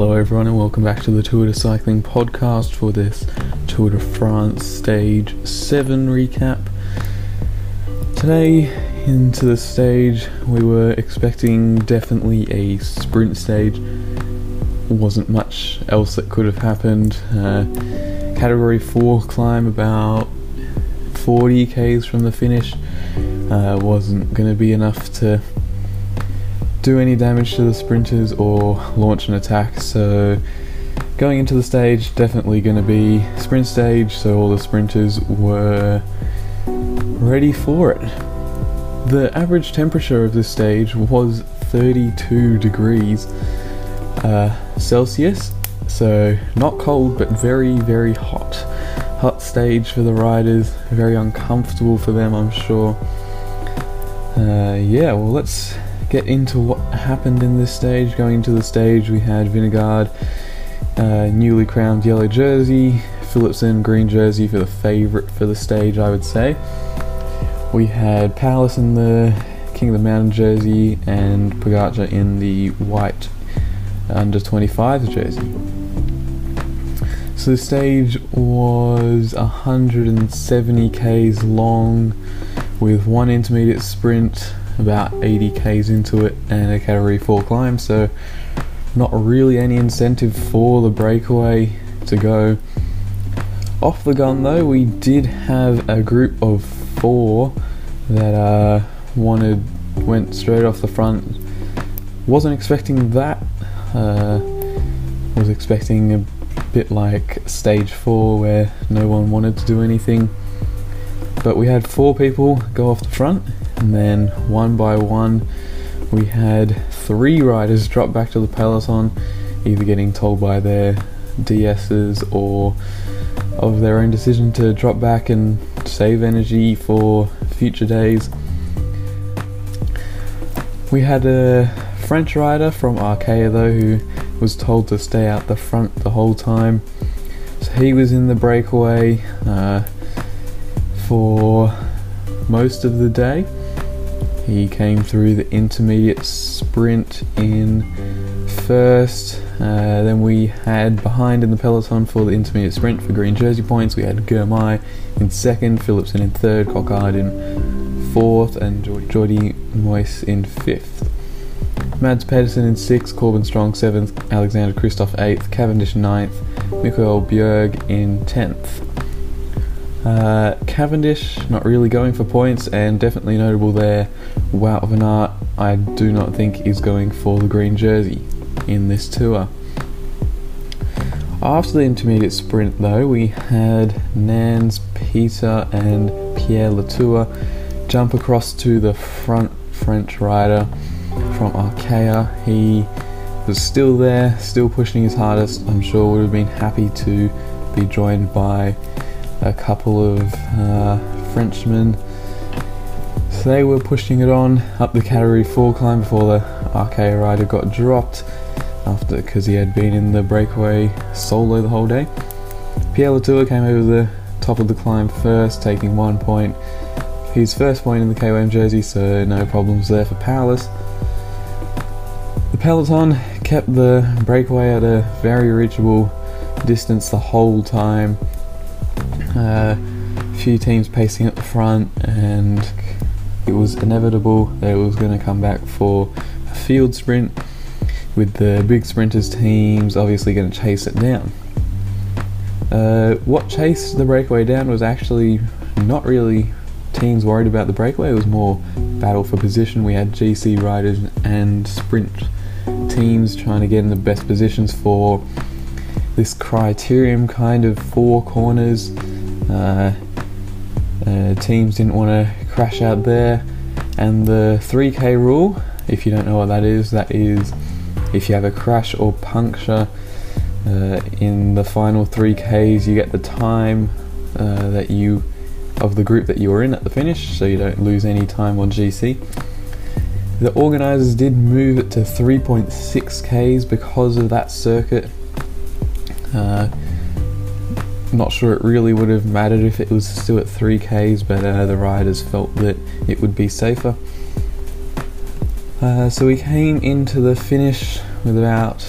Hello, everyone, and welcome back to the Tour de Cycling podcast for this Tour de France Stage 7 recap. Today, into the stage, we were expecting definitely a sprint stage. Wasn't much else that could have happened. Uh, category 4 climb about 40 k's from the finish uh, wasn't going to be enough to do any damage to the sprinters or launch an attack. So going into the stage, definitely going to be sprint stage. So all the sprinters were ready for it. The average temperature of this stage was 32 degrees uh, Celsius, so not cold but very very hot. Hot stage for the riders, very uncomfortable for them, I'm sure. Uh, yeah, well let's get into what happened in this stage. Going into the stage, we had Vingegaard, uh, newly crowned yellow jersey, Philipsen green jersey for the favourite for the stage, I would say. We had Powless in the King of the Mountain jersey and Pogacar in the white under 25 jersey. So the stage was 170 k's long with one intermediate sprint about 80 k's into it and a category 4 climb, so not really any incentive for the breakaway to go. Off the gun though, we did have a group of four that uh, wanted went straight off the front. Wasn't expecting that. Uh, was expecting a bit like stage four where no one wanted to do anything. But we had four people go off the front and then one by one we had three riders drop back to the peloton, either getting told by their DSs or of their own decision to drop back and save energy for future days. We had a French rider from Arkea though who was told to stay out the front the whole time. So he was in the breakaway uh, for most of the day. He came through the intermediate sprint in first. Uh, then we had behind in the peloton for the intermediate sprint for green jersey points. We had Girmay in second, Philipsen in third, Coquard in fourth, and Jordi Meeus in fifth. Mads Pedersen in sixth, Corbin Strong seventh, Alexander Kristoff eighth, Cavendish ninth, Mikkel Bjerg in tenth. Uh, Cavendish not really going for points and definitely notable there. Wout van Aert I do not think is going for the green jersey in this tour. After the intermediate sprint though we had Nans, Peters and Pierre Latour jump across to the front French rider from Arkea. He was still there, still pushing his hardest. I'm sure would have been happy to be joined by a couple of uh, Frenchmen. So they were pushing it on up the category 4 climb before the Arkea rider got dropped after because he had been in the breakaway solo the whole day. Pierre Latour came over the top of the climb first, taking one point. His first point in the KOM jersey, so no problems there for Powless. The peloton kept the breakaway at a very reachable distance the whole time a few teams pacing at the front, and it was inevitable that it was going to come back for a field sprint, with the big sprinters teams obviously going to chase it down. Uh, what chased the breakaway down was actually not really teams worried about the breakaway, it was more battle for position. We had GC riders and sprint teams trying to get in the best positions for this criterium kind of four corners uh, uh, teams didn't want to crash out there, and the 3k rule, if you don't know what that is, that is if you have a crash or puncture uh, in the final 3Ks, you get the time uh, that you of the group that you were in at the finish, so you don't lose any time on GC. The organisers did move it to 3.6Ks because of that circuit. Uh, not sure it really would have mattered if it was still at 3Ks, but uh, the riders felt that it would be safer. Uh, so we came into the finish with about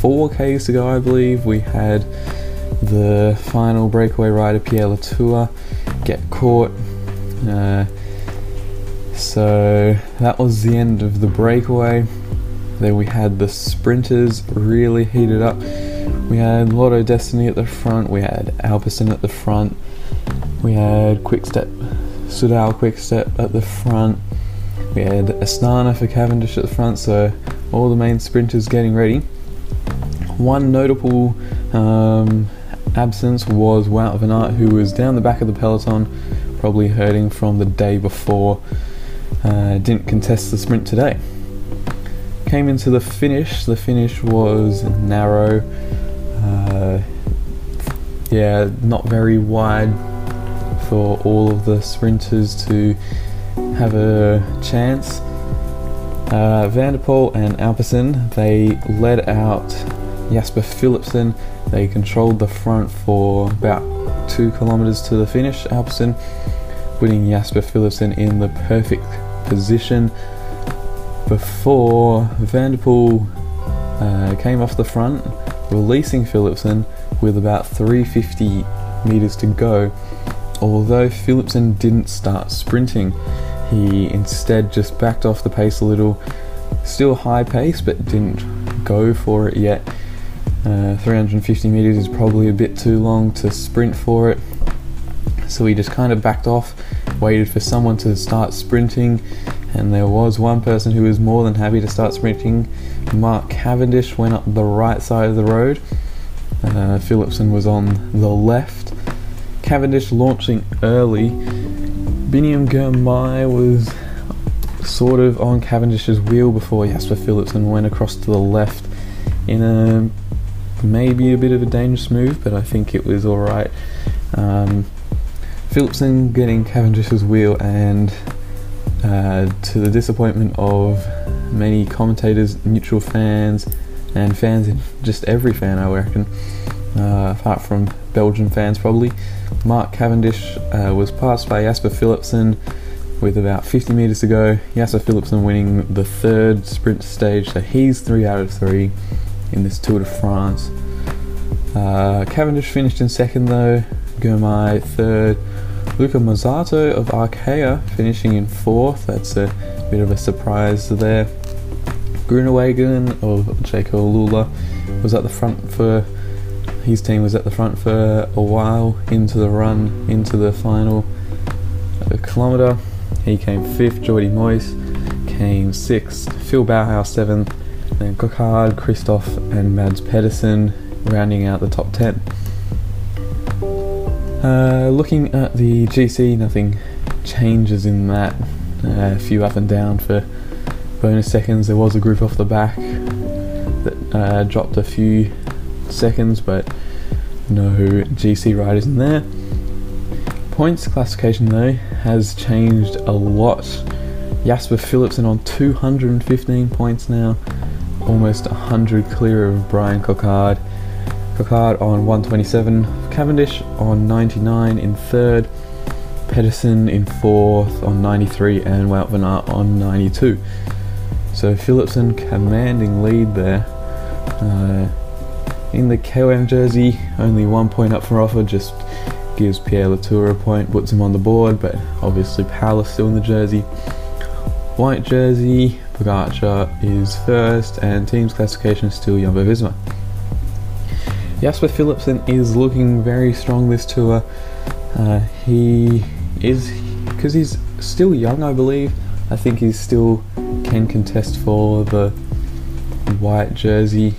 four Ks to go, I believe. We had the final breakaway rider Pierre Latour get caught. Uh, so that was the end of the breakaway. Then we had the sprinters really heated up. We had Lotto Dstny at the front, we had Alpecin at the front, we had Quickstep, Soudal Quickstep at the front, we had Astana for Cavendish at the front, so all the main sprinters getting ready. One notable um, absence was Wout van Aert, who was down the back of the peloton, probably hurting from the day before. Uh, didn't contest the sprint today. Came into the finish. The finish was narrow. Uh, yeah, not very wide for all of the sprinters to have a chance. Uh, Van der Poel and Alpecin, they led out Jasper Philipsen. They controlled the front for about two kilometers to the finish. Alpecin putting Jasper Philipsen in the perfect position before Van der Poel uh, came off the front, releasing Philipsen with about 350 meters to go. Although Philipsen didn't start sprinting, he instead just backed off the pace a little. Still high pace, but didn't go for it yet. Uh, 350 meters is probably a bit too long to sprint for it. So he just kind of backed off, waited for someone to start sprinting, and there was one person who was more than happy to start sprinting. Mark Cavendish went up the right side of the road. Uh, Philipsen was on the left. Cavendish launching early. Biniam Girmay was sort of on Cavendish's wheel before Jasper Philipsen went across to the left in a maybe a bit of a dangerous move, but I think it was alright. Um, getting Cavendish's wheel, and uh, to the disappointment of many commentators, neutral fans, and fans, in just every fan, I reckon, uh, apart from Belgian fans probably, Mark Cavendish uh, was passed by Jasper Philipsen with about 50 metres to go. Jasper Philipsen winning the third sprint stage, so he's three out of three in this Tour de France. Uh, Cavendish finished in second though, Girmay third, Luca Mozzato of Arkea finishing in fourth. That's a bit of a surprise there. Groenewegen of Jayco AlUla was at the front for his team was at the front for a while into the run into the final kilometre. He came fifth. Jordi Meeus came sixth. Phil Bauhaus seventh. Then Coquard, Kristoff, and Mads Pedersen rounding out the top ten. Uh, looking at the GC, nothing changes in that. Uh, a few up and down for bonus seconds. There was a group off the back that uh, dropped a few seconds, but no GC riders in there. Points classification though has changed a lot. Jasper Philipsen on 215 points now, almost 100 clear of Bryan Coquard. Coquard on 127, Cavendish on 99 in third, Pedersen in fourth on 93, and Wout van Aert on 92. So Philipsen commanding lead there. Uh, in the KOM jersey, only one point up for offer, just gives Pierre Latour a point, puts him on the board, but obviously Powless still in the jersey. White jersey, Pogacar is first, and team's classification is still Jumbo Visma. Jasper Philipsen is looking very strong this tour. Uh, he is, because he's still young, I believe. I think he still can contest for the white jersey.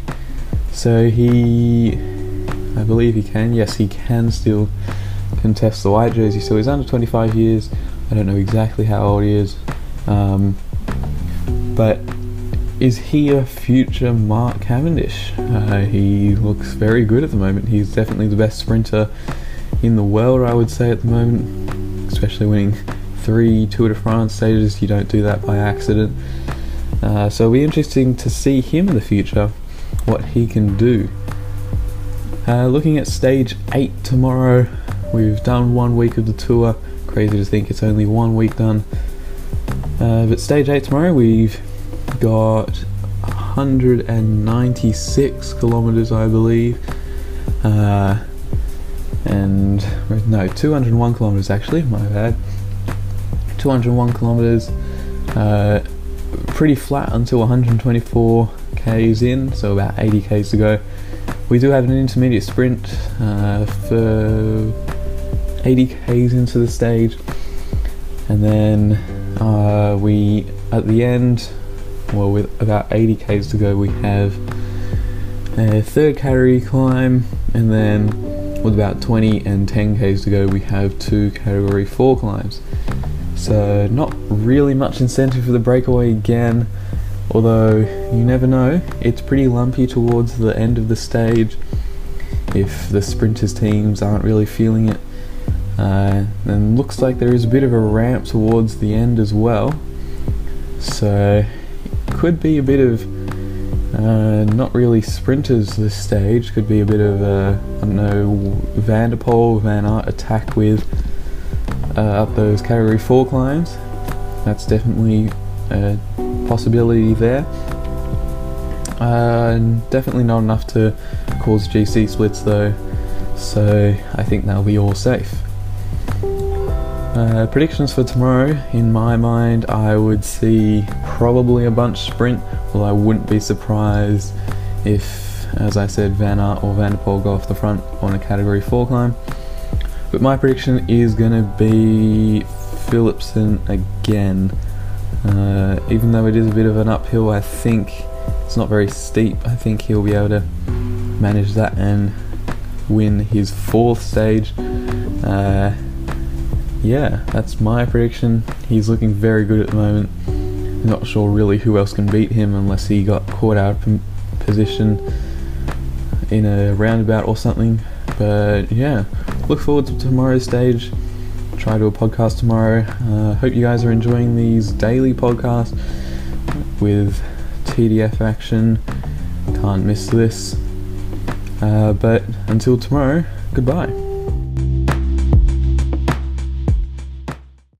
So he, I believe he can. Yes, he can still contest the white jersey. So he's under 25 years. I don't know exactly how old he is. Um, but is he a future Mark Cavendish? Uh, he looks very good at the moment. He's definitely the best sprinter in the world, I would say, at the moment, especially winning three Tour de France stages. You don't do that by accident. Uh, so it'll be interesting to see him in the future, what he can do. Uh, looking at stage 8 tomorrow, we've done one week of the tour. Crazy to think it's only one week done. Uh, but stage 8 tomorrow, we've got 196 kilometers, I believe. Uh, and no, 201 kilometers actually, my bad. 201 kilometers, uh, pretty flat until 124 k's in, so about 80 k's to go. We do have an intermediate sprint uh, for 80 k's into the stage, and then uh, we at the end, well, with about 80 k's to go, we have a third category climb, and then with about 20 and 10 k's to go, we have two category 4 climbs. So, not really much incentive for the breakaway again, although you never know, it's pretty lumpy towards the end of the stage if the sprinters teams aren't really feeling it. Uh, and looks like there is a bit of a ramp towards the end as well. So, could be a bit of uh, not really sprinters this stage. Could be a bit of uh, I don't know Van der Van Aert attack with uh, up those category four climbs. That's definitely a possibility there. Uh, definitely not enough to cause GC splits though, so I think they'll be all safe. Uh, predictions for tomorrow, in my mind, I would see probably a bunch sprint, well, I wouldn't be surprised if, as I said, Van Aert or Van der Poel go off the front on a category 4 climb. But my prediction is going to be Philipsen again. Uh, even though it is a bit of an uphill, I think it's not very steep. I think he'll be able to manage that and win his fourth stage. Uh, yeah, that's my prediction. He's looking very good at the moment. Not sure really who else can beat him unless he got caught out of position in a roundabout or something. But yeah, look forward to tomorrow's stage. Try to do a podcast tomorrow. Uh, hope you guys are enjoying these daily podcasts with TDF action. Can't miss this. Uh, but until tomorrow, goodbye.